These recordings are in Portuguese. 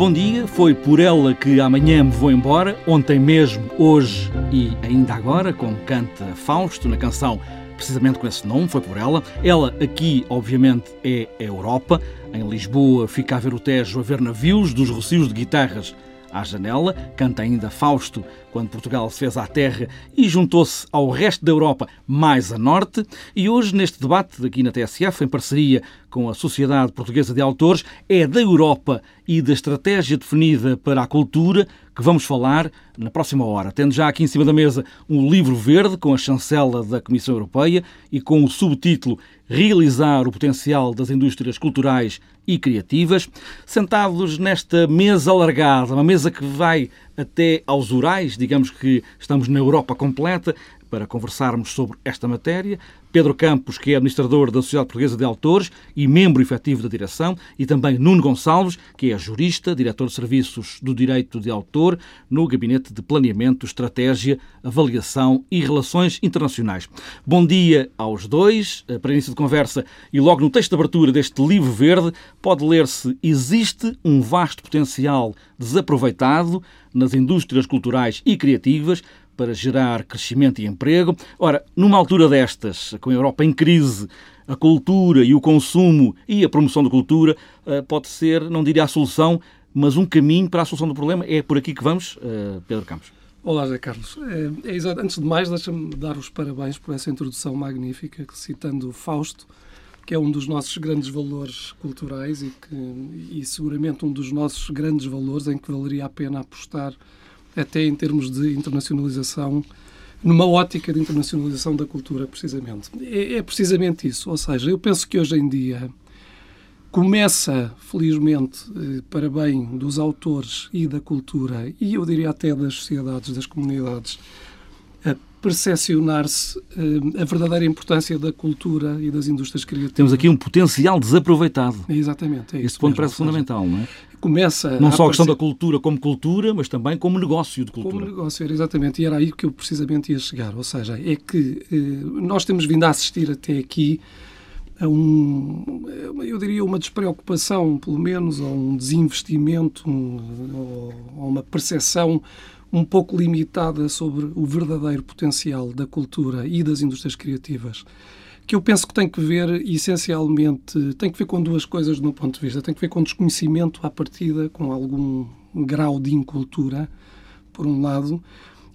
bom dia. Foi por ela que amanhã me vou embora, ontem mesmo, hoje e ainda agora, como canta Fausto na canção precisamente com esse nome, foi por ela. Ela aqui, obviamente, é a Europa. Em Lisboa fica a ver o Tejo a ver navios dos rocios de guitarras à janela, canta ainda Fausto quando Portugal se fez à terra e juntou-se ao resto da Europa mais a norte. E hoje, neste debate aqui na TSF, em parceria com a Sociedade Portuguesa de Autores, é da Europa e da estratégia definida para a cultura que vamos falar na próxima hora, tendo já aqui em cima da mesa um livro verde com a chancela da Comissão Europeia e com o subtítulo Realizar o potencial das indústrias culturais e criativas, sentados nesta mesa alargada, uma mesa que vai até aos Urais, digamos que estamos na Europa completa, para conversarmos sobre esta matéria. Pedro Campos, que é administrador da Sociedade Portuguesa de Autores e membro efetivo da direção, e também Nuno Gonçalves, que é jurista, diretor de serviços do direito de autor no Gabinete de Planeamento, Estratégia, Avaliação e Relações Internacionais. Bom dia aos dois. Eh, para início de conversa, e logo no texto de abertura deste livro verde, pode ler-se: Existe um vasto potencial desaproveitado nas indústrias culturais e criativas para gerar crescimento e emprego. Ora, numa altura destas, com a Europa em crise, a cultura e o consumo e a promoção da cultura eh, pode ser, não diria a solução, mas um caminho para a solução do problema. É por aqui que vamos, eh, Pedro Campos. Olá, José Carlos. É, é. Antes de mais, deixa-me dar os parabéns por essa introdução magnífica, citando Fausto, que é um dos nossos grandes valores culturais e, que, e seguramente um dos nossos grandes valores em que valeria a pena apostar até em termos de internacionalização, numa ótica de internacionalização da cultura, precisamente. É, é precisamente isso. Ou seja, eu penso que hoje em dia começa, felizmente, eh, para bem dos autores e da cultura, e eu diria até das sociedades, das comunidades, percepcionar-se uh, a verdadeira importância da cultura e das indústrias criativas. Temos aqui um potencial desaproveitado. É exatamente. É Esse ponto mesmo, parece fundamental, não é? Começa não a só a questão da cultura como cultura, mas também como negócio de cultura. Como negócio, exatamente. E era aí que eu precisamente ia chegar. Ou seja, é que uh, nós temos vindo a assistir até aqui a um, eu diria, uma despreocupação, pelo menos, ou um desinvestimento, um, ou uma percepção um pouco limitada sobre o verdadeiro potencial da cultura e das indústrias criativas, que eu penso que tem que ver essencialmente, tem que ver com duas coisas do meu ponto de vista. Tem que ver com desconhecimento à partida, com algum grau de incultura, por um lado,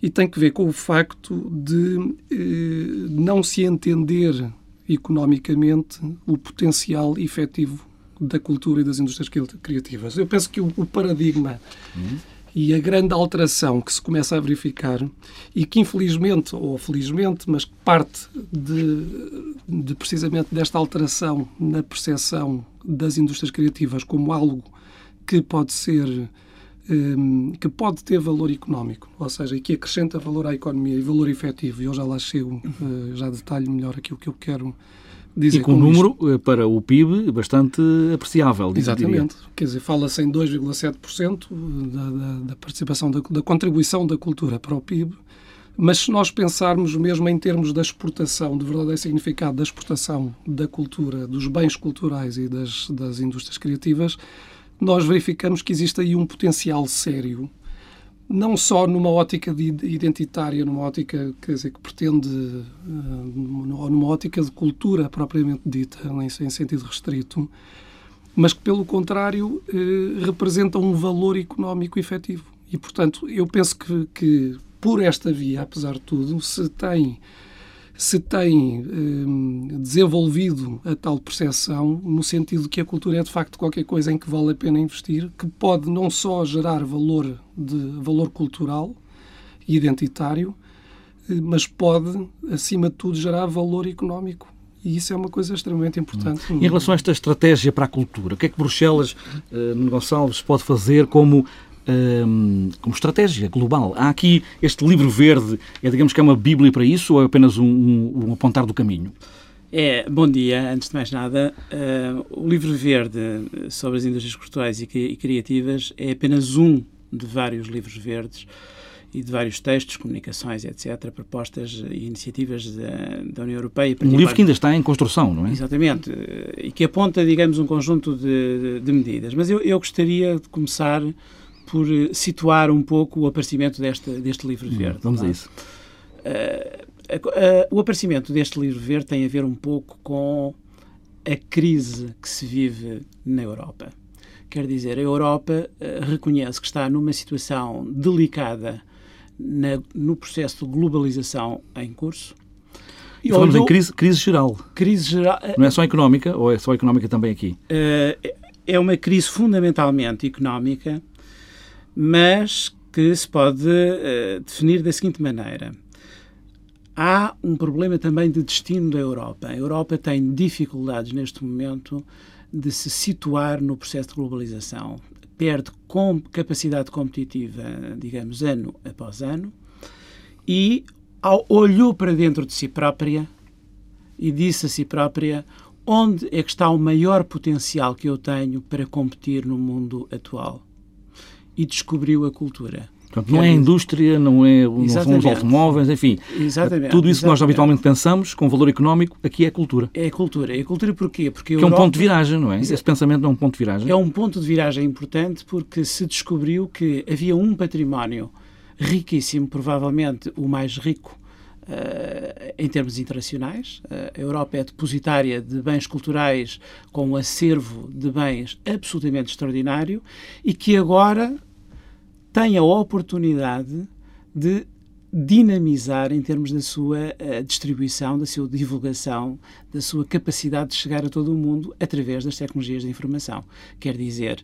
e tem que ver com o facto de eh, não se entender economicamente o potencial efetivo da cultura e das indústrias criativas. Eu penso que o, o paradigma uhum e a grande alteração que se começa a verificar e que infelizmente, ou felizmente, mas parte de, de precisamente desta alteração na percepção das indústrias criativas como algo que pode ser um, que pode ter valor económico, ou seja, que acrescenta valor à economia e valor efetivo. E eu já lá chego, uh, já detalho melhor aquilo que eu quero e com um número isto. Eh, para o PIB bastante apreciável. Exatamente. Diria. Quer dizer, fala-se em 2,7% da, da, da, participação, da, da contribuição da cultura para o PIB, mas se nós pensarmos mesmo em termos da exportação, do verdadeiro significado da exportação da cultura, dos bens culturais e das, das indústrias criativas, nós verificamos que existe aí um potencial sério não só numa ótica de identitária, numa ótica quer dizer, que pretende, uh, ou numa ótica de cultura propriamente dita, em, sentido restrito, mas que, pelo contrário, uh, representa um valor económico efetivo. E, portanto, eu penso que, que, por esta via, apesar de tudo, se tem se tem eh, desenvolvido a tal percepção no sentido de que a cultura é de facto qualquer coisa em que vale a pena investir, que pode não só gerar valor de valor cultural e identitário, eh, mas pode, acima de tudo, gerar valor económico. E isso é uma coisa extremamente importante. Em relação a esta estratégia para a cultura, o que é que Bruxelas, eh, Gonçalves, pode fazer como um, como estratégia global. Há aqui este livro verde, é, digamos que é uma bíblia para isso ou é apenas um, um, um apontar do caminho? É, bom dia, antes de mais nada. Uh, o livro verde sobre as indústrias culturais e, e criativas é apenas um de vários livros verdes e de vários textos, comunicações, etc., propostas e iniciativas da, da União Europeia. Um livro que ainda está em construção, não é? Exatamente, e que aponta, digamos, um conjunto de, de medidas. Mas eu, eu gostaria de começar por situar um pouco o aparecimento deste, deste livro hum, verde. Vamos a é? isso. Uh, uh, o aparecimento deste livro verde tem a ver um pouco com a crise que se vive na Europa. Quer dizer, a Europa uh, reconhece que está numa situação delicada na, no processo de globalização em curso. E falamos em crise, crise geral. Crise geral. Não é só económica, ou é só económica também aqui? é uma crise fundamentalmente económica, mas que se pode definir da seguinte maneira Há um problema também de destino da Europa. A Europa tem dificuldades neste momento de se situar no processo de globalização. Perde com capacidade competitiva, digamos, ano após ano, e ao, olhou para dentro de si própria e disse a si própria onde é que está o maior potencial que eu tenho para competir no mundo atual. E descobriu a cultura. Portanto, não é a indústria, não, é, não são os automóveis, enfim. Exatamente. Tudo isso que nós habitualmente pensamos com valor económico, aqui é cultura. É cultura. É cultura porquê? Porque que é um ponto de viragem, não é? Esse pensamento não é um ponto de viragem. É um ponto de viragem importante porque se descobriu que havia um património riquíssimo, provavelmente o mais rico Uh, em termos internacionais. Uh, a Europa é depositária de bens culturais com um acervo de bens absolutamente extraordinário e que agora tem a oportunidade de dinamizar em termos da sua uh, distribuição, da sua divulgação, da sua capacidade de chegar a todo o mundo através das tecnologias de informação. Quer dizer,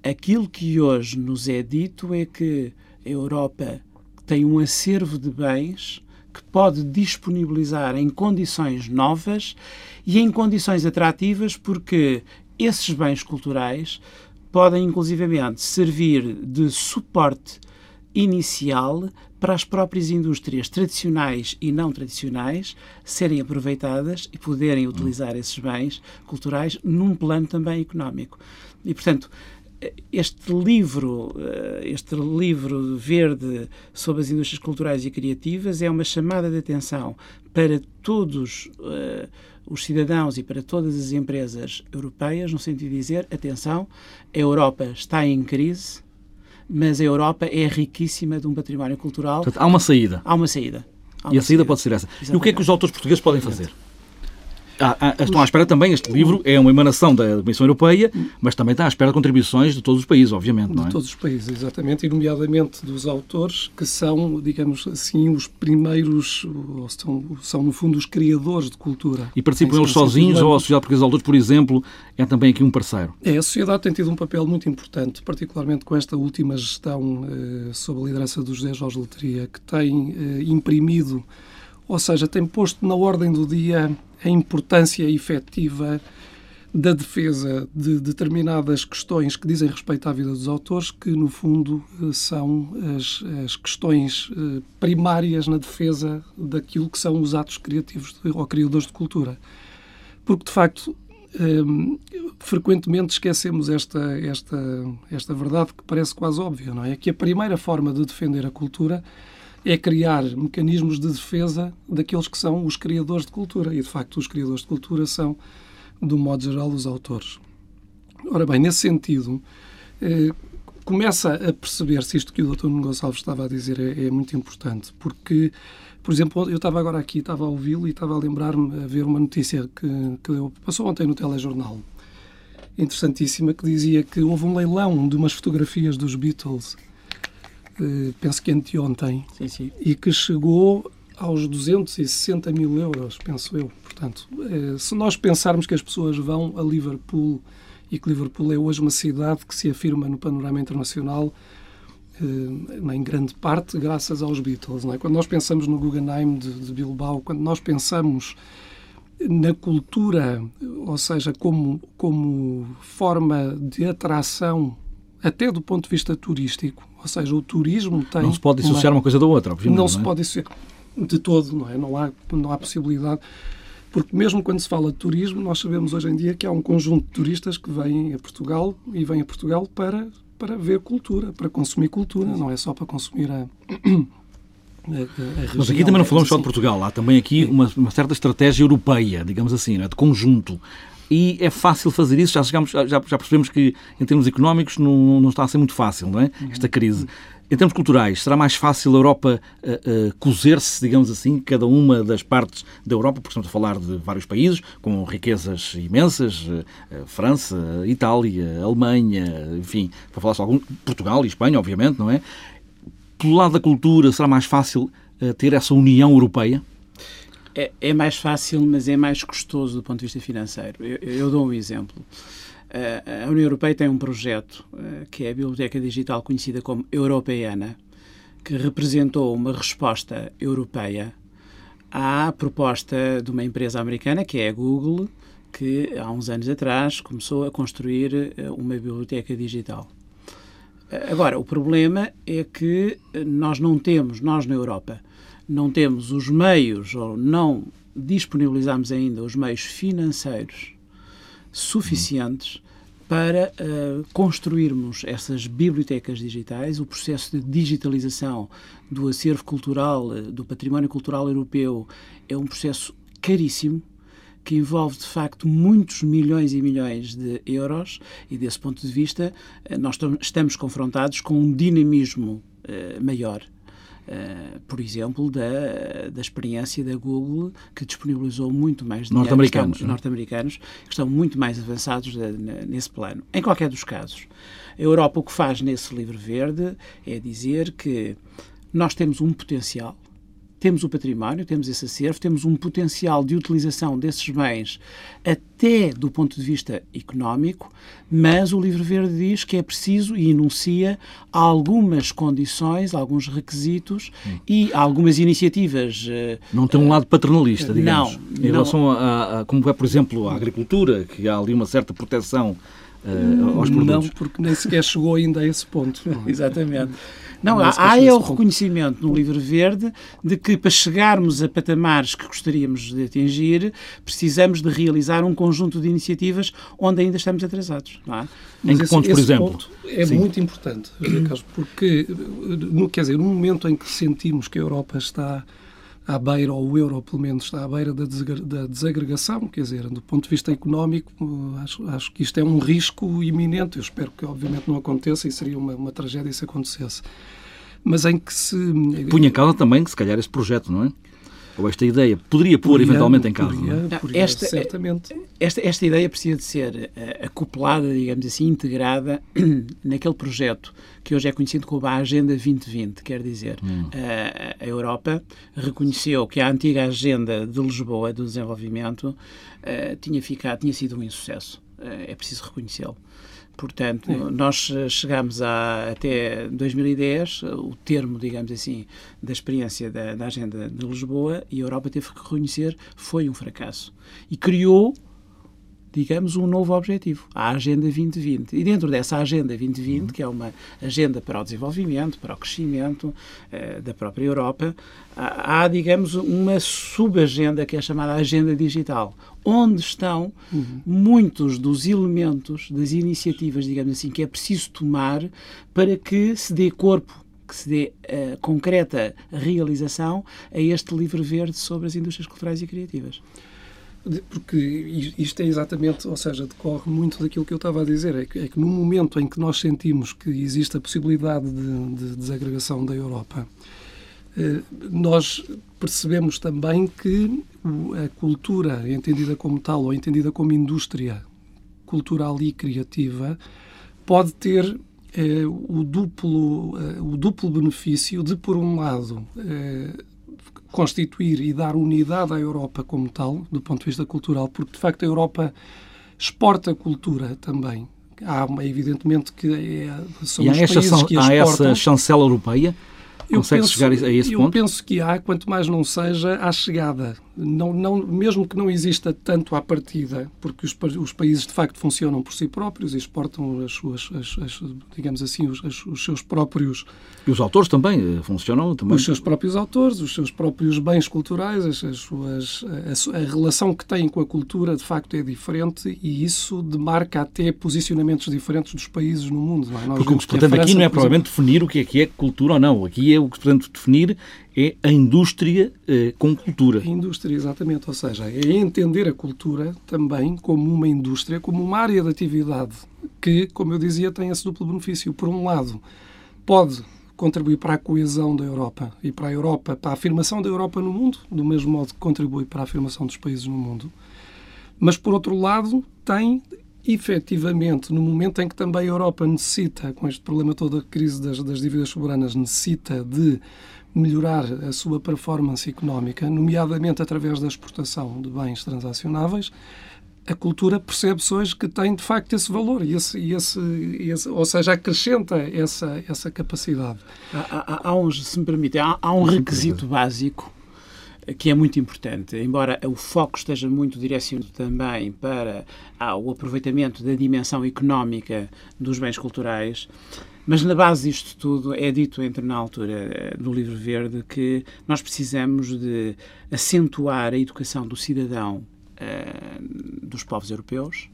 aquilo que hoje nos é dito é que a Europa tem um acervo de bens que pode disponibilizar em condições novas e em condições atrativas, porque esses bens culturais podem inclusivamente servir de suporte inicial para as próprias indústrias tradicionais e não tradicionais serem aproveitadas e poderem utilizar esses bens culturais num plano também económico. E, portanto, este livro, eh, este livro verde sobre as indústrias culturais e criativas é uma chamada de atenção para todos uh, os cidadãos e para todas as empresas europeias, no sentido de dizer, atenção, a Europa está em crise, mas a Europa é riquíssima de um património cultural. Portanto, há uma saída. Há uma saída. Há uma e a saída, saída pode ser essa. Exatamente. E o que é que os autores portugueses podem fazer? Ah, ah, estão à espera também, este livro é uma emanação da Comissão Europeia, mas também está à espera de contribuições de todos os países, obviamente, não é? De todos os países, exatamente, e nomeadamente dos autores que são, digamos assim, os primeiros, são, são no fundo os criadores de cultura. E participam eles sozinhos ou a Sociedade Portuguesa de Autores, por exemplo, é também aqui um parceiro? É, a sociedade tem tido um papel muito importante, particularmente com esta última gestão eh, sob a liderança do José Jorge Letria, que tem eh, imprimido, ou seja, tem posto na ordem do dia a importância efetiva da defesa de determinadas questões que dizem respeito à vida dos autores, que no fundo eh, são as, as questões eh, primárias na defesa daquilo que são os atos criativos ou criadores de cultura. Porque, de facto, ehm, frequentemente esquecemos esta, esta, esta verdade que parece quase óbvia, não é? Que a primeira forma de defender a cultura é criar mecanismos de defesa daqueles que são os criadores de cultura. E, de facto, os criadores de cultura são, do modo geral, os autores. Ora bem, nesse sentido, eh, começa a perceber-se isto que o Dr. Nuno Gonçalves estava a dizer é, é, muito importante, porque, por exemplo, eu estava agora aqui, estava a ouvi-lo e estava a lembrar-me, a ver uma notícia que, que passou ontem no telejornal, interessantíssima, que dizia que houve um leilão de umas fotografias dos Beatles penso que anteontem, sim, sim. e que chegou aos 260 mil euros, penso eu. Portanto, eh, se nós pensarmos que as pessoas vão a Liverpool e que Liverpool é hoje uma cidade que se afirma no panorama internacional, eh, em grande parte graças aos Beatles. Não é? Quando nós pensamos no Guggenheim de, de Bilbao, quando nós pensamos na cultura, ou seja, como, como forma de atração até do ponto de vista turístico, ou seja, o turismo tem... Não se pode dissociar uma, uma coisa da outra, obviamente. Não, não se é? pode dissociar de todo, não é? Não há, não há possibilidade. Porque mesmo quando se fala de turismo, nós sabemos hoje em dia que há um conjunto de turistas que vêm a Portugal e vêm a Portugal para para ver cultura, para consumir cultura, não é só para consumir a. Mas aqui também não falamos só de Portugal, há também aqui uma, uma certa estratégia europeia, digamos assim, né, de conjunto e é fácil fazer isso. Já, chegamos, já, já percebemos que, em termos económicos, não, não está a ser muito fácil, não é? Esta crise. Em termos culturais, será mais fácil a Europa uh, uh, cozer-se, digamos assim, cada uma das partes da Europa, porque estamos a falar de vários países com riquezas imensas, uh, França, Itália, Alemanha, enfim, para falar só algum, Portugal e Espanha, obviamente, não é? Pelo lado da cultura, será mais fácil ter essa união europeia? É, é, mais fácil, mas é mais custoso do ponto de vista financeiro. Eu, eu dou um exemplo. Uh, a União Europeia tem um projeto uh, que é a Biblioteca Digital conhecida como Europeana, que representou uma resposta europeia à proposta de uma empresa americana, que é a Google, que há uns anos atrás começou a construir uh, uma biblioteca digital. Agora, o problema é que nós não temos, nós na Europa, não temos os meios ou não disponibilizamos ainda os meios financeiros suficientes para uh, construirmos essas bibliotecas digitais. O processo de digitalização do acervo cultural, uh, do património cultural europeu, é um processo caríssimo que envolve de facto muitos milhões e milhões de euros e desse ponto de vista uh, nós estamos confrontados com um dinamismo maior Uh, por exemplo, da, da experiência da Google, que disponibilizou muito mais norte-americanos, é? norte-americanos, que estão muito mais avançados de, nesse plano. Em qualquer dos casos, a Europa o que faz nesse livro verde é dizer que nós temos um potencial temos o património, temos esse acervo, temos um potencial de utilização desses bens até do ponto de vista económico, mas o Livro Verde diz que é preciso e enuncia algumas condições, alguns requisitos hum. e algumas iniciativas. Eh, não tem um lado paternalista, digamos. Não. Em relação a, a, como é, por exemplo, a agricultura, que há ali uma certa proteção uh, aos produtos. Não, porque nem sequer chegou ainda a esse ponto. Exatamente. Não, há, há é o reconhecimento no livro verde de que para chegarmos a patamares que gostaríamos de atingir, precisamos de realizar um conjunto de iniciativas onde ainda estamos atrasados. Não é? Em que pontos, por exemplo? Ponto é Sim. muito importante, Carlos, porque, no, quer dizer, no momento em que sentimos que a Europa está à beira, ou o euro pelo menos está à beira da, desagregação, quer dizer, do ponto de vista económico, acho, acho que isto é um risco iminente. Eu espero que, obviamente, não aconteça e seria uma, uma tragédia se acontecesse. Mas em que se. Punha em causa também, se calhar, esse projeto, não é? Ou esta ideia poderia pôr eventualmente em causa? Poderia, é? poderia, esta, certamente. Esta, esta ideia precisa de ser uh, acoplada, digamos assim, integrada naquele projeto que hoje é conhecido como a Agenda 2020. Quer dizer, hum. uh, a Europa reconheceu que a antiga Agenda de Lisboa do Desenvolvimento uh, tinha, ficado, tinha sido um insucesso. é preciso reconhecê-lo. Portanto, nós eh, chegamos a, até 2010, o termo, digamos assim, da experiência da, da Agenda de Lisboa, e a Europa teve que reconhecer, foi um fracasso. E criou digamos, um novo objetivo, a Agenda 2020. E dentro dessa Agenda 2020, uhum. que é uma agenda para o desenvolvimento, para o crescimento uh, da própria Europa, há, há, digamos, uma subagenda que é chamada Agenda Digital, onde estão uhum. muitos dos elementos, das iniciativas, digamos assim, que é preciso tomar para que se dê corpo que se dê uh, concreta realização a este livro verde sobre as indústrias culturais e criativas porque isto é exatamente, ou seja, decorre muito daquilo que eu estava a dizer, é que, é que no momento em que nós sentimos que existe a possibilidade de, de desagregação da Europa, eh, nós percebemos também que a cultura, entendida como tal ou entendida como indústria cultural e criativa, pode ter eh, o, duplo, eh, o duplo benefício de, por um lado, constituir e dar unidade à Europa como tal, do ponto de vista cultural, porque de facto a Europa exporta cultura também. Há, evidentemente, que é, são e há, esta, que há essa chancela europeia? Consegue chegar a esse eu ponto? Eu penso que há, quanto mais não seja, à chegada. Não, não, mesmo que não exista tanto à partida, porque os, os países de facto funcionam por si próprios e exportam as suas, as, as, digamos assim, os, os, seus próprios. E os autores também eh, funcionam também. Os seus próprios autores, os seus próprios bens culturais, as, as suas, a, a, relação que têm com a cultura de facto é diferente e isso demarca até posicionamentos diferentes dos países no mundo. Não é? Porque o que se pretende aqui não é provavelmente definir o que é que é cultura ou não. Aqui é o que se pretende definir é a indústria eh, com cultura. A indústria, exatamente. Ou seja, é entender a cultura também como uma indústria, como uma área de atividade que, como eu dizia, tem esse duplo benefício. Por um lado, pode contribuir para a coesão da Europa e para a Europa, para a afirmação da Europa no mundo, do mesmo modo que contribui para a afirmação dos países no mundo. Mas, por outro lado, tem efetivamente, no momento em que também a Europa necessita, com este problema todo da crise das, das dívidas soberanas, necessita de melhorar a sua performance económica, nomeadamente através da exportação de bens transacionáveis, a cultura percebe-se hoje que tem de facto esse valor, e esse, esse, esse, ou seja, acrescenta essa, essa capacidade. Há, há, há uns, se me permite, há, há um requisito básico que é muito importante, embora o foco esteja muito direcionado também para ah, o aproveitamento da dimensão económica dos bens culturais, mas na base disto tudo é dito entre na altura no livro verde que nós precisamos de acentuar a educação do cidadão uh, dos povos europeus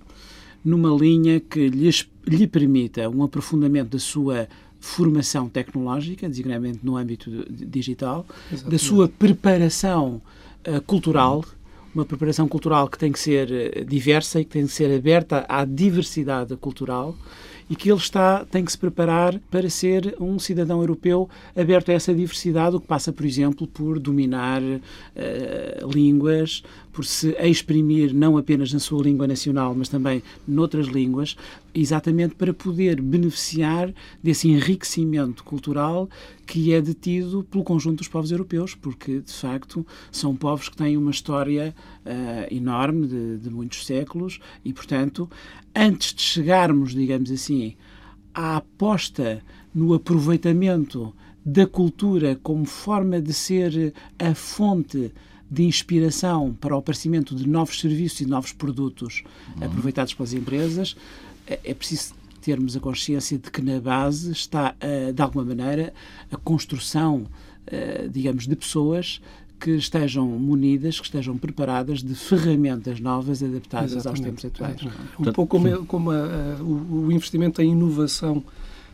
numa linha que lhes, lhe permita um aprofundamento da sua formação tecnológica, designadamente no âmbito digital, Exatamente. da sua preparação uh, cultural, uma preparação cultural que tem que ser eh, diversa e que tem que ser aberta à diversidade cultural e que ele está, tem que se preparar para ser um cidadão europeu aberto a essa diversidade, o que passa, por exemplo, por dominar uh, línguas, por se exprimir não apenas na sua língua nacional, mas também noutras línguas, exatamente para poder beneficiar desse enriquecimento cultural que é detido pelo conjunto dos povos europeus, porque de facto são povos que têm uma história uh, enorme de, de muitos séculos e, portanto, antes de chegarmos, digamos assim, à aposta no aproveitamento da cultura como forma de ser a fonte de inspiração para o aparecimento de novos serviços e novos produtos uhum. aproveitados pelas empresas, é, é preciso termos a consciência de que na base está, eh, de alguma maneira, a construção, eh, digamos, de pessoas que estejam munidas, que estejam preparadas de ferramentas novas adaptadas Exatamente. aos tempos atuais. Um pouco como, como a, a, o, o investimento em inovação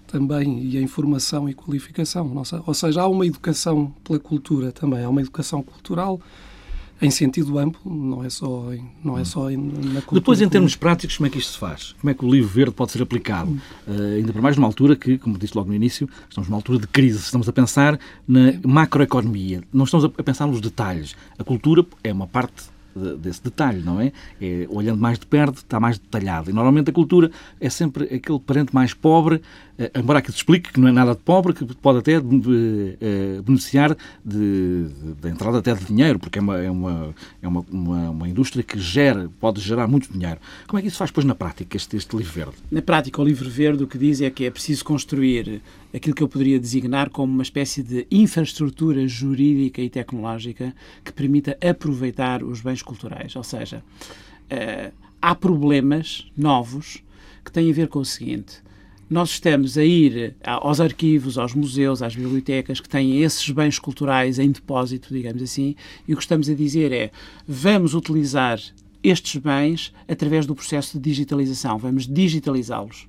também e em formação e qualificação. Ou seja, há uma educação pela cultura também, há uma educação cultural em sentido amplo, não é só, em, não é só em, na cultura. Depois, em termos práticos, como é que isto se faz? Como é que o livro verde pode ser aplicado? Uh, ainda para mais numa altura que, como disse logo no início, estamos numa altura de crise, estamos a pensar na macroeconomia, não estamos a pensar nos detalhes. A cultura é uma parte desse detalhe, não é? é? Olhando mais de perto, está mais detalhado. E normalmente a cultura é sempre aquele parente mais pobre embora aqui se explique que não é nada de pobre, que pode até uh, beneficiar da entrada até de dinheiro, porque é, uma, é, uma, é uma, uma, uma, indústria que gera, pode gerar muito dinheiro. Como é que isso faz, depois, na prática, este, este livro verde? Na prática, o livro verde o que diz é que é preciso construir aquilo que eu poderia designar como uma espécie de infraestrutura jurídica e tecnológica que permita aproveitar os bens culturais. Ou seja, há problemas novos que têm a ver com o seguinte nós estamos a ir aos arquivos, aos museus, às bibliotecas que têm esses bens culturais em depósito, digamos assim, e o que estamos a dizer é vamos utilizar estes bens através do processo de digitalização, vamos digitalizá-los.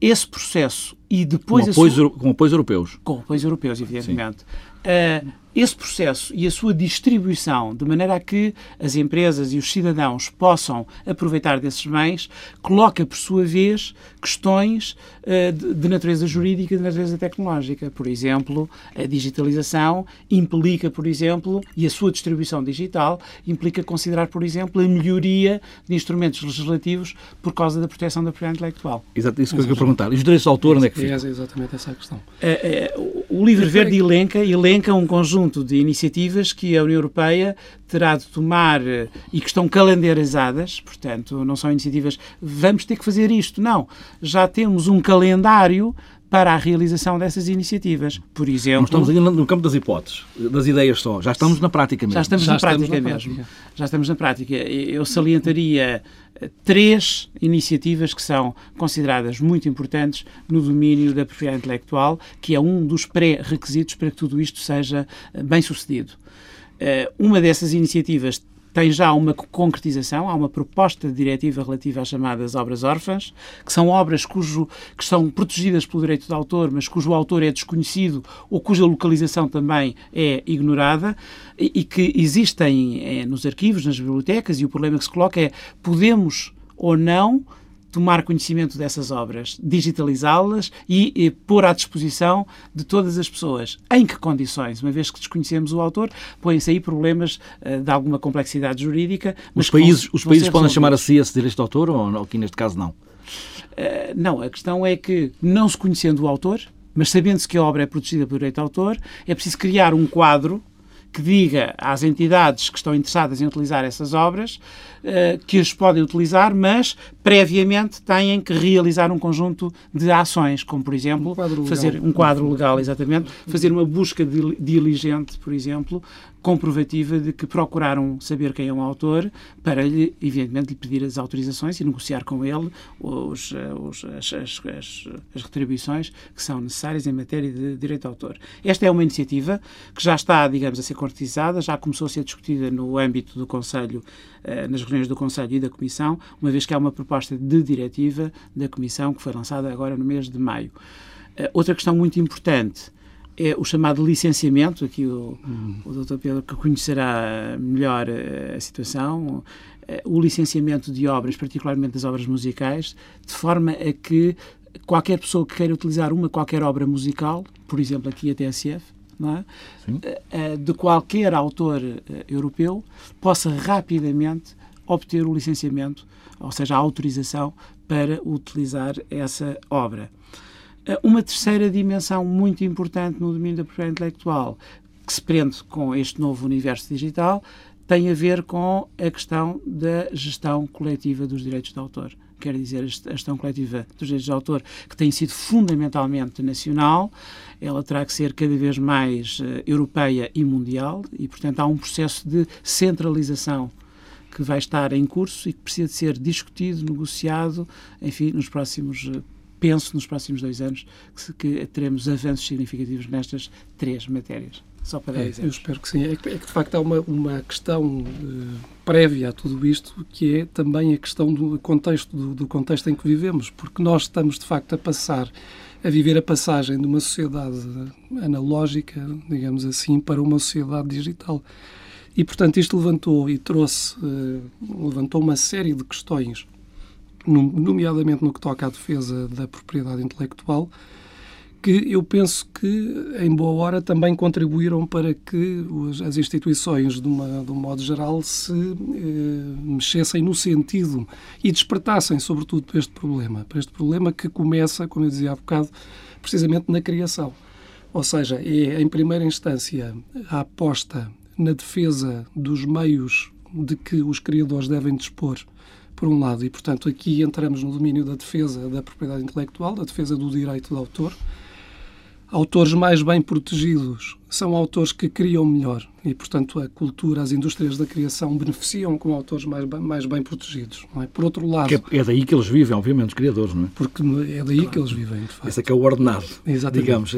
Esse processo e depois... Com apoios, sua... com apoios europeus. Com apoios europeus, evidentemente. Uh, esse processo e a sua distribuição, de maneira a que as empresas e os cidadãos possam aproveitar desses bens, coloca, por sua vez, questões uh, de, de, natureza jurídica e de natureza tecnológica. Por exemplo, a digitalização implica, por exemplo, e a sua distribuição digital implica considerar, por exemplo, a melhoria de instrumentos legislativos por causa da proteção da propriedade intelectual. Exato, isso que eu queria perguntar. E os direitos de autor, onde é que ficam? É exatamente essa a questão. Uh, o Livro Verde elenca, elenca um conjunto conjunto de iniciativas que a União Europeia terá de tomar eh, e que estão calendarizadas, portanto, não são iniciativas, vamos ter que fazer isto. Não. Já temos um calendário para a realização dessas iniciativas. Por exemplo... Não estamos ainda no campo das hipóteses, das ideias só. Já estamos na prática mesmo. Já estamos, já na, estamos prática na mesmo. Prática. Já estamos na prática. Eu salientaria eh, três iniciativas que são consideradas muito importantes no domínio da propriedade intelectual, que é um dos pré-requisitos para que tudo isto seja eh, bem sucedido. Eh, uma dessas iniciativas tem já uma concretização, há uma proposta de diretiva relativa às chamadas obras órfãs, que são obras cujo, que são protegidas pelo direito de autor, mas cujo autor é desconhecido ou cuja localização também é ignorada e, e que existem é, nos arquivos, nas bibliotecas, e o problema que se coloca é podemos ou não tomar conhecimento dessas obras, digitalizá-las e, e, pôr à disposição de todas as pessoas. Em que condições? Uma vez que desconhecemos o autor, põem-se aí problemas uh, de alguma complexidade jurídica. Os países, vão, os países podem chamar a si esse direito de autor ou aqui neste caso não? Uh, não, a questão é que, não se conhecendo o autor, mas sabendo-se que a obra é protegida por direito de autor, é preciso criar um quadro que diga às entidades que estão interessadas em utilizar essas obras que as podem utilizar, mas previamente têm que realizar um conjunto de ações, como por exemplo um fazer um quadro legal, exatamente, fazer uma busca diligente, por exemplo, comprovativa de que procuraram saber quem é o autor para, lhe, evidentemente, lhe pedir as autorizações e negociar com ele os, eh, os, as, as, as, as, retribuições que são necessárias em matéria de direito de autor. Esta é uma iniciativa que já está, digamos, a ser concretizada, já começou a ser discutida no âmbito do Conselho, eh, nas reuniões do Conselho e da Comissão, uma vez que há uma proposta de diretiva da Comissão que foi lançada agora no mês de maio. Eh, outra questão muito importante é o chamado licenciamento, aqui o, hum. o Dr. Pedro que conhecerá melhor a, a situação, eh, o licenciamento de obras, particularmente das obras musicais, de forma a que qualquer pessoa que queira utilizar uma qualquer obra musical, por exemplo aqui a TSF, é? Eh, eh, de qualquer autor europeu, possa rapidamente obter o licenciamento, ou seja, a autorização para utilizar essa obra. Eh, uma terceira dimensão muito importante no domínio da propriedade intelectual, que se prende com este novo universo digital, tem a ver com a questão da gestão coletiva dos direitos de autor. Quer dizer, a gestão coletiva dos direitos de autor, que tem sido fundamentalmente nacional, ela terá que ser cada vez mais uh, europeia e mundial, e, portanto, há um processo de centralização que vai estar em curso e que precisa de ser discutido, negociado, enfim, nos próximos uh, penso nos próximos dois anos que, que teremos avanços significativos nestas três matérias. Só para dar é, Eu espero que sim. É que, é que de facto há uma, uma questão uh, prévia a tudo isto, que é também a questão do contexto, do, do, contexto em que vivemos, porque nós estamos de facto a passar, a viver a passagem de uma sociedade analógica, digamos assim, para uma sociedade digital. E, portanto, isto levantou e trouxe, uh, levantou uma série de questões nomeadamente no que toca à defesa da propriedade intelectual, que eu penso que, em boa hora, também contribuíram para que as instituições, de, uma, de um modo geral, se eh, mexessem no sentido e despertassem, sobretudo, para este problema. Para este problema que começa, como eu dizia há bocado, precisamente na criação. Ou seja, é, em primeira instância, a aposta na defesa dos meios de que os criadores devem dispor por um lado, e portanto aqui entramos no domínio da defesa da propriedade intelectual, da defesa do direito do autor. Autores mais bem protegidos são autores que criam melhor e, portanto, a cultura, as indústrias da criação beneficiam com autores mais bem, mais bem protegidos. É? Por outro lado... É, é, daí que eles vivem, obviamente, os criadores, não é? Porque é daí claro. que eles vivem, de facto. Esse é que é o ordenado, Exatamente. digamos,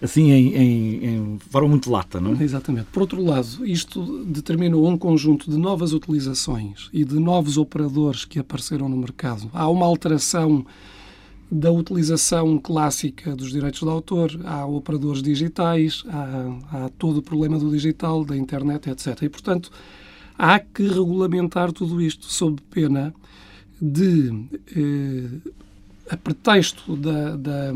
assim em, em, em forma muito lata, não é? Exatamente. Por outro lado, isto determinou um conjunto de novas utilizações e de novos operadores que apareceram no mercado. Há uma alteração da utilização clássica dos direitos de autor, há operadores digitais, há, há, todo o problema do digital, da internet, etc. E, portanto, há que regulamentar tudo isto sob pena de, eh, a pretexto da, da,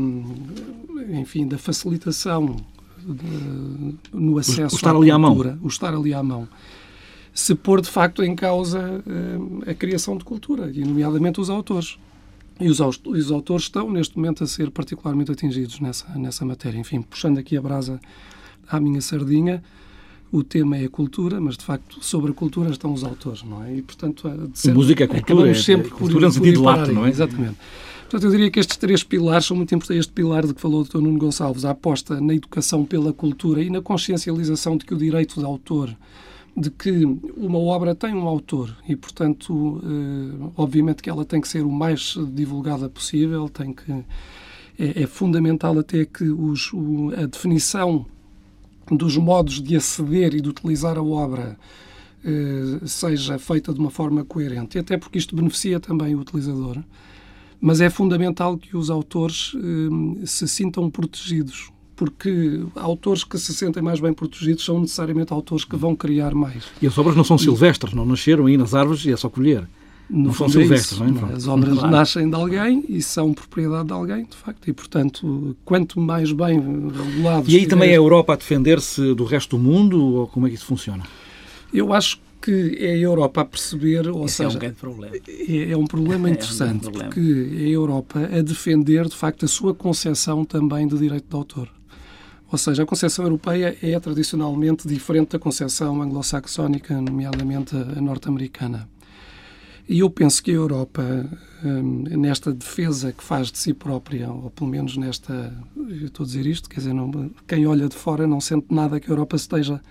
enfim, da facilitação de, no acesso o, o estar à ali cultura, à mão. o estar ali à mão, se pôr de facto em causa eh, a criação de cultura, e nomeadamente os autores. E os, os autores estão, neste momento, a ser particularmente atingidos nessa, nessa matéria. Enfim, puxando aqui a brasa à minha sardinha, o tema é a cultura, mas de facto sobre a cultura estão os autores, não é? E portanto, de ser, música é cultura, é, sempre é, cultura no sentido lato, não é? Exatamente. Portanto, eu diria que estes três pilares são muito importantes. Este pilar de que falou o Dr. Nuno Gonçalves, a aposta na educação pela cultura e na consciencialização de que o direito de autor, de que uma obra tem um autor e, portanto, eh, obviamente que ela tem que ser o mais divulgada possível, tem que é, é fundamental até que os, a definição dos modos de aceder e de utilizar a obra eh, seja feita de uma forma coerente, até porque isto beneficia também o utilizador. Mas é fundamental que os autores eh, se sintam protegidos, porque autores que se sentem mais bem protegidos são necessariamente autores que vão criar mais. E as obras não são silvestres, não nasceram aí nas árvores e é só colher. No não são é silvestres, não é? As obras claro. nascem de alguém e são propriedade de alguém, de facto, e portanto, quanto mais bem regulados. E aí também é a Europa a defender-se do resto do mundo ou como é que isso funciona? Eu acho que é a Europa a perceber, ou Esse seja, é um grande problema. É, é um problema interessante, é um problema. porque é a Europa a defender, de facto, a sua concepção também de direito de autor. Ou seja, a concepção europeia é tradicionalmente diferente da concepção anglo-saxónica, nomeadamente a norte-americana. E eu penso que a Europa, hum, nesta defesa que faz de si própria, ou pelo menos nesta. Eu estou a dizer isto, quer dizer, não, quem olha de fora não sente nada que a Europa esteja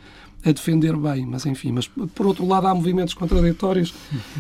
a defender bem, mas enfim, mas por outro lado há movimentos contraditórios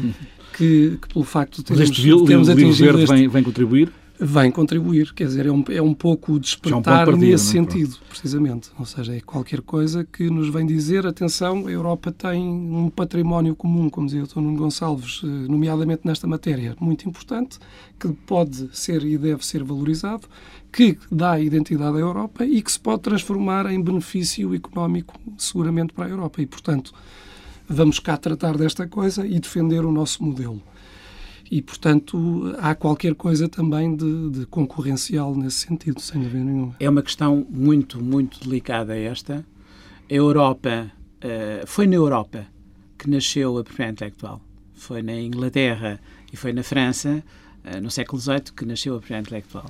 que, que pelo facto de termos, mas este termos atingido verde este, vem, vem contribuir? Vem contribuir, quer dizer, é um, é um pouco despertar é um nesse é? sentido, precisamente. Ou seja, é qualquer coisa que nos vem dizer, atenção, a Europa tem um património comum, como dizia o Dr. Nuno Gonçalves, eh, nomeadamente nesta matéria, muito importante, que pode ser e deve ser valorizado, que dá identidade à Europa e que se pode transformar em benefício económico, seguramente, para a Europa. E, portanto, vamos cá tratar desta coisa e defender o nosso modelo e, portanto, há qualquer coisa também de, de, concorrencial nesse sentido, sem dúvida nenhuma. É uma questão muito, muito delicada esta. A Europa, uh, foi na Europa que nasceu a propriedade intelectual. Foi na Inglaterra e foi na França, uh, no século XVIII, que nasceu a propriedade intelectual.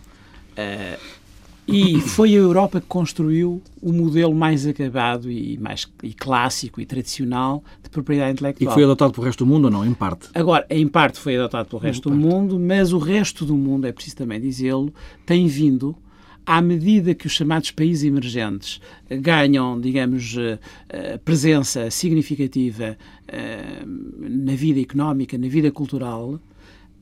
E foi a Europa que construiu o modelo mais acabado e mais e clássico e tradicional de propriedade intelectual. E foi adotado pelo resto do mundo ou não? Em parte? Agora, em parte foi adotado pelo resto em do parte. mundo, mas o resto do mundo, é preciso também dizê-lo, tem vindo à medida que os chamados países emergentes ganham, digamos, eh, eh, presença significativa eh, na vida económica, na vida cultural,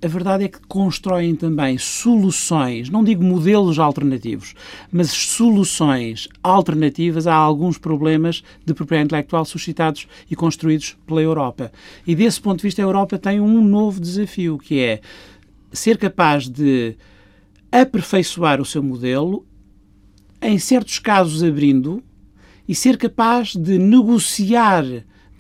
a verdade é que constroem também soluções, não digo modelos alternativos, mas soluções alternativas a alguns problemas de propriedade intelectual suscitados e construídos pela Europa. E desse ponto de vista, a Europa tem um novo desafio, que é ser capaz de aperfeiçoar o seu modelo, em certos casos abrindo, e ser capaz de negociar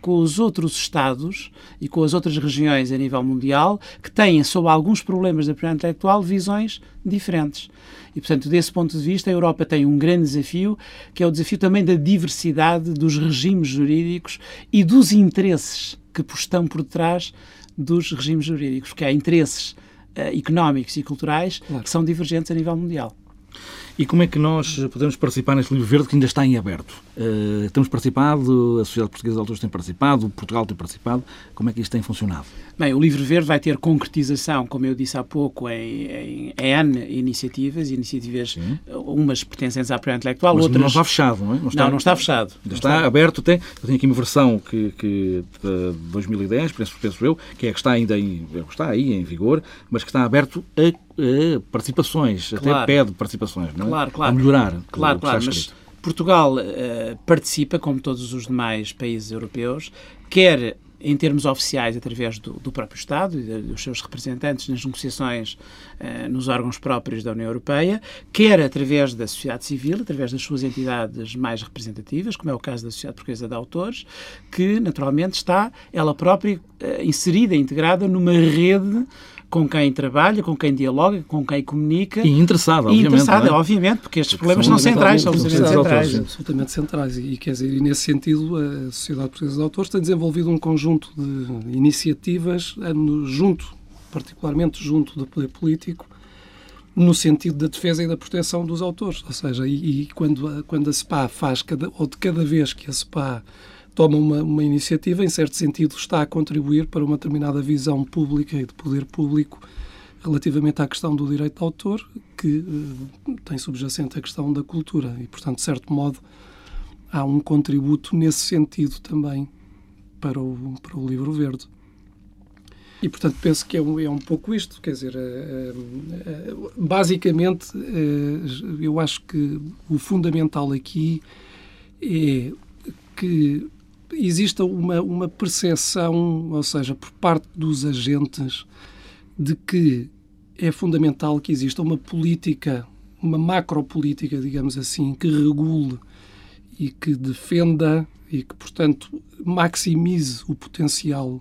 com os outros Estados e com as outras regiões a nível mundial que têm, sob alguns problemas da propriedade intelectual, visões diferentes. E, portanto, desse ponto de vista, a Europa tem um grande desafio, que é o desafio também da diversidade dos regimes jurídicos e dos interesses que estão por detrás dos regimes jurídicos, porque há interesses uh, económicos e culturais claro. que são divergentes a nível mundial. E como é que nós podemos participar neste livro verde que ainda está em aberto? Uh, temos participado, a Sociedade Portuguesa de Autores tem participado, Portugal tem participado. Como é que isto tem funcionado? Bem, o livro verde vai ter concretização, como eu disse há pouco, em, em iniciativas, iniciativas Sim. umas pertencentes à propriedade intelectual, Mas outras... não está fechado, não é? Não está, não, não está fechado. Ainda está, está, aberto, tem, eu tenho aqui uma versão que, que de 2010, penso, penso eu, que é que está ainda em, está aí em vigor, mas que está aberto a participações, claro. até pede participações, não é? Claro, claro. A melhorar. Claro, claro. Mas Portugal uh, participa, como todos os demais países europeus, quer em termos oficiais através do, do próprio Estado e dos seus representantes nas negociações uh, nos órgãos próprios da União Europeia, quer através da sociedade civil, através das suas entidades mais representativas, como é o caso da Sociedade Portuguesa de Autores, que naturalmente está ela própria uh, inserida, integrada numa rede com quem trabalha, com quem dialoga, com quem comunica. E interessada, obviamente. E interessada, é? obviamente, porque estes problemas são centrais, são absolutamente centrais. Absolutamente centrais. E, quer dizer, e nesse sentido, a Sociedade Portuguesa de Autores tem desenvolvido um conjunto de iniciativas junto, particularmente junto do poder político, no sentido da defesa e da proteção dos autores. Ou seja, e, e quando, quando a SPA faz, cada, ou de cada vez que a SPA toma uma, uma iniciativa, em certo sentido, está a contribuir para uma determinada visão pública e de poder público relativamente à questão do direito de autor, que uh, tem subjacente a questão da cultura. E, portanto, de certo modo, há um contributo nesse sentido também para o, para o livro verde. E, portanto, penso que é um, é um pouco isto. Quer dizer, é, é, basicamente, eu acho que o fundamental aqui é que exista uma, uma percepção, ou seja, por parte dos agentes, de que é fundamental que exista uma política, uma macropolítica, digamos assim, que regule e que defenda e que, portanto, maximize o potencial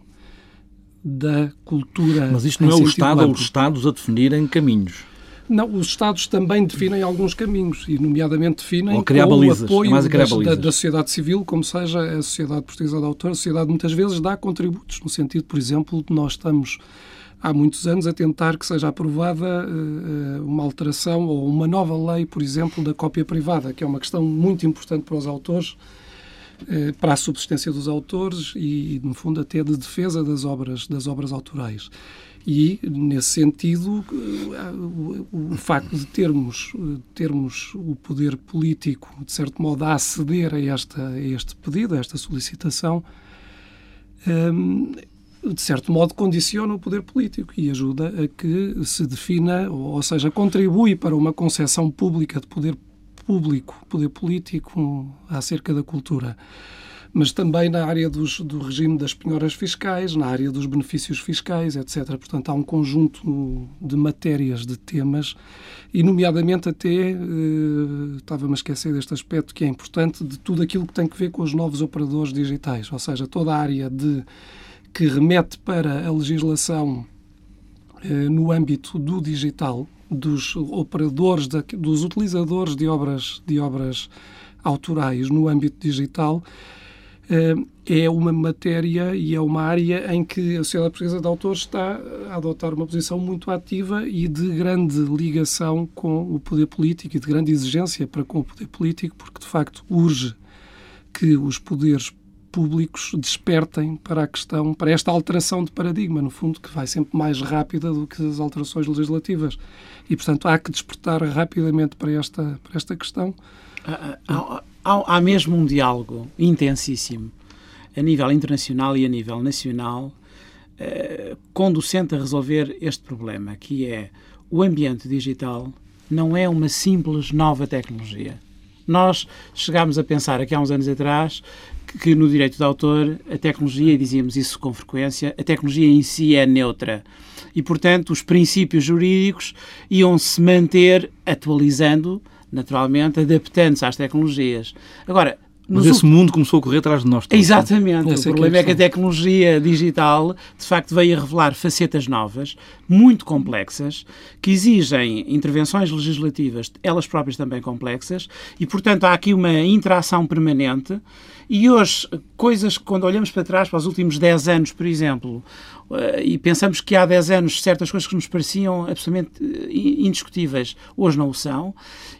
da cultura. Mas isto não é o Estado ou os Estados a definirem caminhos. Não, os Estados também definem alguns caminhos, e nomeadamente definem com balizas, o apoio das, da, da sociedade civil, como seja a Sociedade Portuguesa de Autores. A sociedade muitas vezes dá contributos, no sentido, por exemplo, de nós estamos há muitos anos a tentar que seja aprovada uh, uma alteração ou uma nova lei, por exemplo, da cópia privada, que é uma questão muito importante para os autores, uh, para a subsistência dos autores e, no fundo, até de defesa das obras, das obras autorais. E, nesse sentido, uh, o, facto de termos, termos o poder político, de certo modo, a aceder a, esta, a este pedido, a esta solicitação, um, de certo modo, condiciona o poder político e ajuda a que se defina, ou seja, contribui para uma concepção pública de poder público, poder político acerca da cultura. Mas também na área dos, do regime das penhoras fiscais, na área dos benefícios fiscais, etc. Portanto, há um conjunto de matérias, de temas, e, nomeadamente, até, eh, estava-me a esquecer deste aspecto que é importante, de tudo aquilo que tem que ver com os novos operadores digitais, ou seja, toda a área de que remete para a legislação eh, no âmbito do digital, dos operadores, dos utilizadores de obras, de obras autorais no âmbito digital, é uma matéria e é uma área em que a Sociedade Portuguesa de Autores está a adotar uma posição muito ativa e de grande ligação com o poder político e de grande exigência para com o poder político, porque de facto urge que os poderes públicos despertem para a questão, para esta alteração de paradigma, no fundo, que vai sempre mais rápida do que as alterações legislativas. E, portanto, há que despertar rapidamente para esta, para esta questão. Há, há, há, há mesmo um diálogo intensíssimo a nível internacional e a nível nacional eh, conducente a resolver este problema, que é o ambiente digital não é uma simples nova tecnologia. Nós chegámos a pensar aqui há uns anos atrás que no direito de autor a tecnologia, e dizíamos isso com frequência, a tecnologia em si é neutra. E, portanto, os princípios jurídicos iam-se manter atualizando, naturalmente, adaptando-se às tecnologias. Agora, mas esse mundo começou a correr atrás de nós. Todos, Exatamente. O problema é que a tecnologia digital, de facto, veio a revelar facetas novas, muito complexas, que exigem intervenções legislativas, elas próprias também complexas, e, portanto, há aqui uma interação permanente. E hoje, coisas que, quando olhamos para trás, para os últimos 10 anos, por exemplo, e pensamos que há 10 anos certas coisas que nos pareciam absolutamente indiscutíveis, hoje não o são,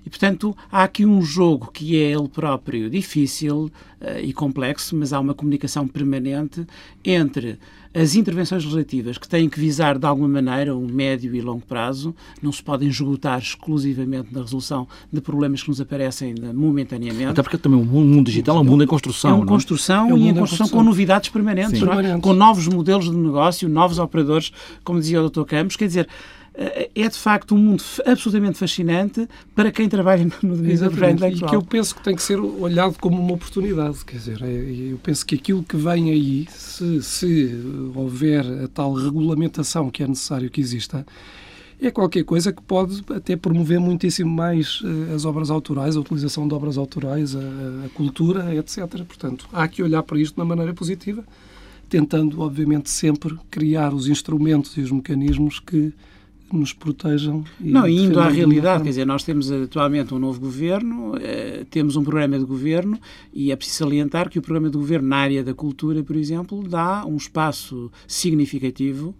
e portanto há aqui um jogo que é ele próprio difícil uh, e complexo, mas há uma comunicação permanente entre as intervenções legislativas que têm que visar de alguma maneira um médio e longo prazo, não se podem esgotar exclusivamente na resolução de problemas que nos aparecem momentaneamente. Até porque também o mundo digital é um mundo em construção. É uma construção é um e em construção, com novidades permanentes, é? com novos modelos de negócio, novos operadores, como dizia o Dr. Campos. Quer dizer, é de facto um mundo absolutamente fascinante para quem trabalha no domínio da E que eu penso que tem que ser olhado como uma oportunidade. Quer dizer, eu penso que aquilo que vem aí, se, se houver a tal regulamentação que é necessário que exista, é qualquer coisa que pode até promover muitíssimo mais uh, as obras autorais, a utilização de obras autorais, a, a, cultura, etc. Portanto, há que olhar para isto de uma maneira positiva, tentando, obviamente, sempre criar os instrumentos e os mecanismos que nos protejam. E não, e indo à realidade, quer dizer, nós temos atualmente um novo governo, eh, temos um programa de governo e é preciso salientar que o programa de governo na área da cultura, por exemplo, dá um espaço significativo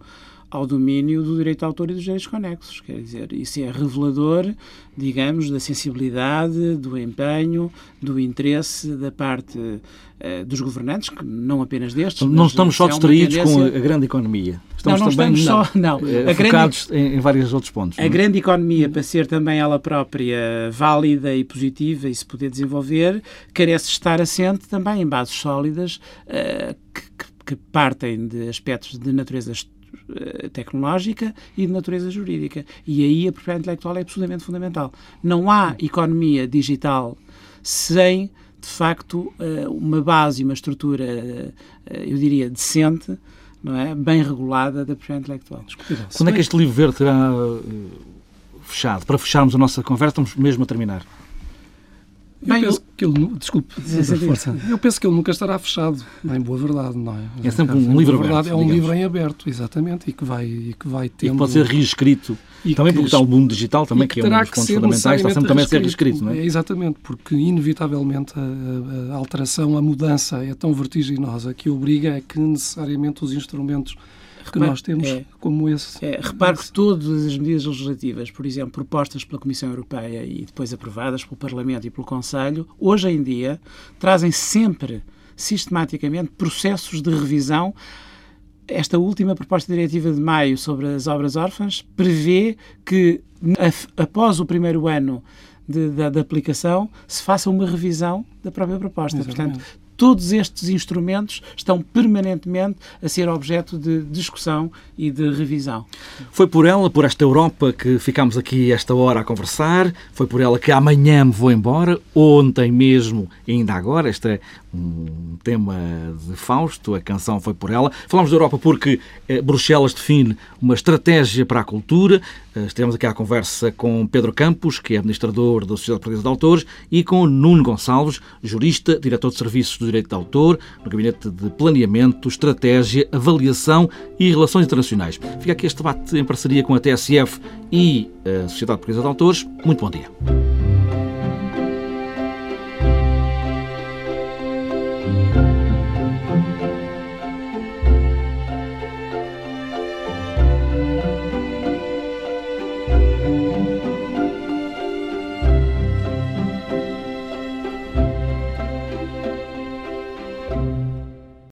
ao domínio do direito de autor e dos direitos conexos. Quer dizer, isso é revelador, digamos, da sensibilidade, do empenho, do interesse da parte uh, dos governantes, que não apenas destes. Não estamos só é distraídos tendência... com a grande economia. Estamos não, não também estamos só, não. Uh, focados grande, em, em, vários outros pontos. A não? grande economia, para ser também ela própria válida e positiva e se poder desenvolver, carece estar assente também em bases sólidas uh, que, que partem de aspectos de natureza eh, tecnológica e de natureza jurídica. E aí a propriedade intelectual é absolutamente fundamental. Não há economia digital sem, de facto, eh, uma base e uma estrutura, eh, eu diria, decente, não é? bem regulada da propriedade intelectual. Quando é que este livro verde terá fechado? Para fecharmos a nossa conversa, estamos mesmo a terminar. Eu Bem, penso eu... que ele, desculpe, força. Eu penso que ele nunca estará fechado, em boa verdade, não é? É sempre um livro aberto. É um digamos. livro em aberto, exatamente, e que vai, e que vai tendo... E que pode ser reescrito. E também porque está o mundo digital, também, que, que, é um dos pontos fundamentais, está sempre também a ser reescrito, não é? é exatamente, porque inevitavelmente a, a, alteração, a mudança é tão vertiginosa que obriga a que necessariamente os instrumentos que nós temos é, como esse. É, repare que todas as medidas legislativas, por exemplo, propostas pela Comissão Europeia e depois aprovadas pelo Parlamento e pelo Conselho, hoje em dia trazem sempre, sistematicamente, processos de revisão esta última proposta diretiva de maio sobre as obras órfãs prevê que, após o primeiro ano de, aplicação, se faça uma revisão da própria proposta. Exatamente. Portanto, todos estes instrumentos estão permanentemente a ser objeto de discussão e de revisão. Foi por ela, por esta Europa, que ficámos aqui esta hora a conversar. Foi por ela que amanhã me vou embora. Ontem mesmo, ainda agora, este é um tema de Fausto, a canção foi por ela. Falamos da Europa porque eh, Bruxelas define uma estratégia para a cultura. Eh, estivemos aqui à conversa com Pedro Campos, que é administrador da Sociedade Portuguesa de Autores, e com Nuno Gonçalves, jurista, diretor de Serviços do Direito de Autor, no Gabinete de Planeamento, Estratégia, Avaliação e Relações Internacionais. Fica aqui este debate em parceria com a TSF e a Sociedade Portuguesa de Autores. Muito bom dia.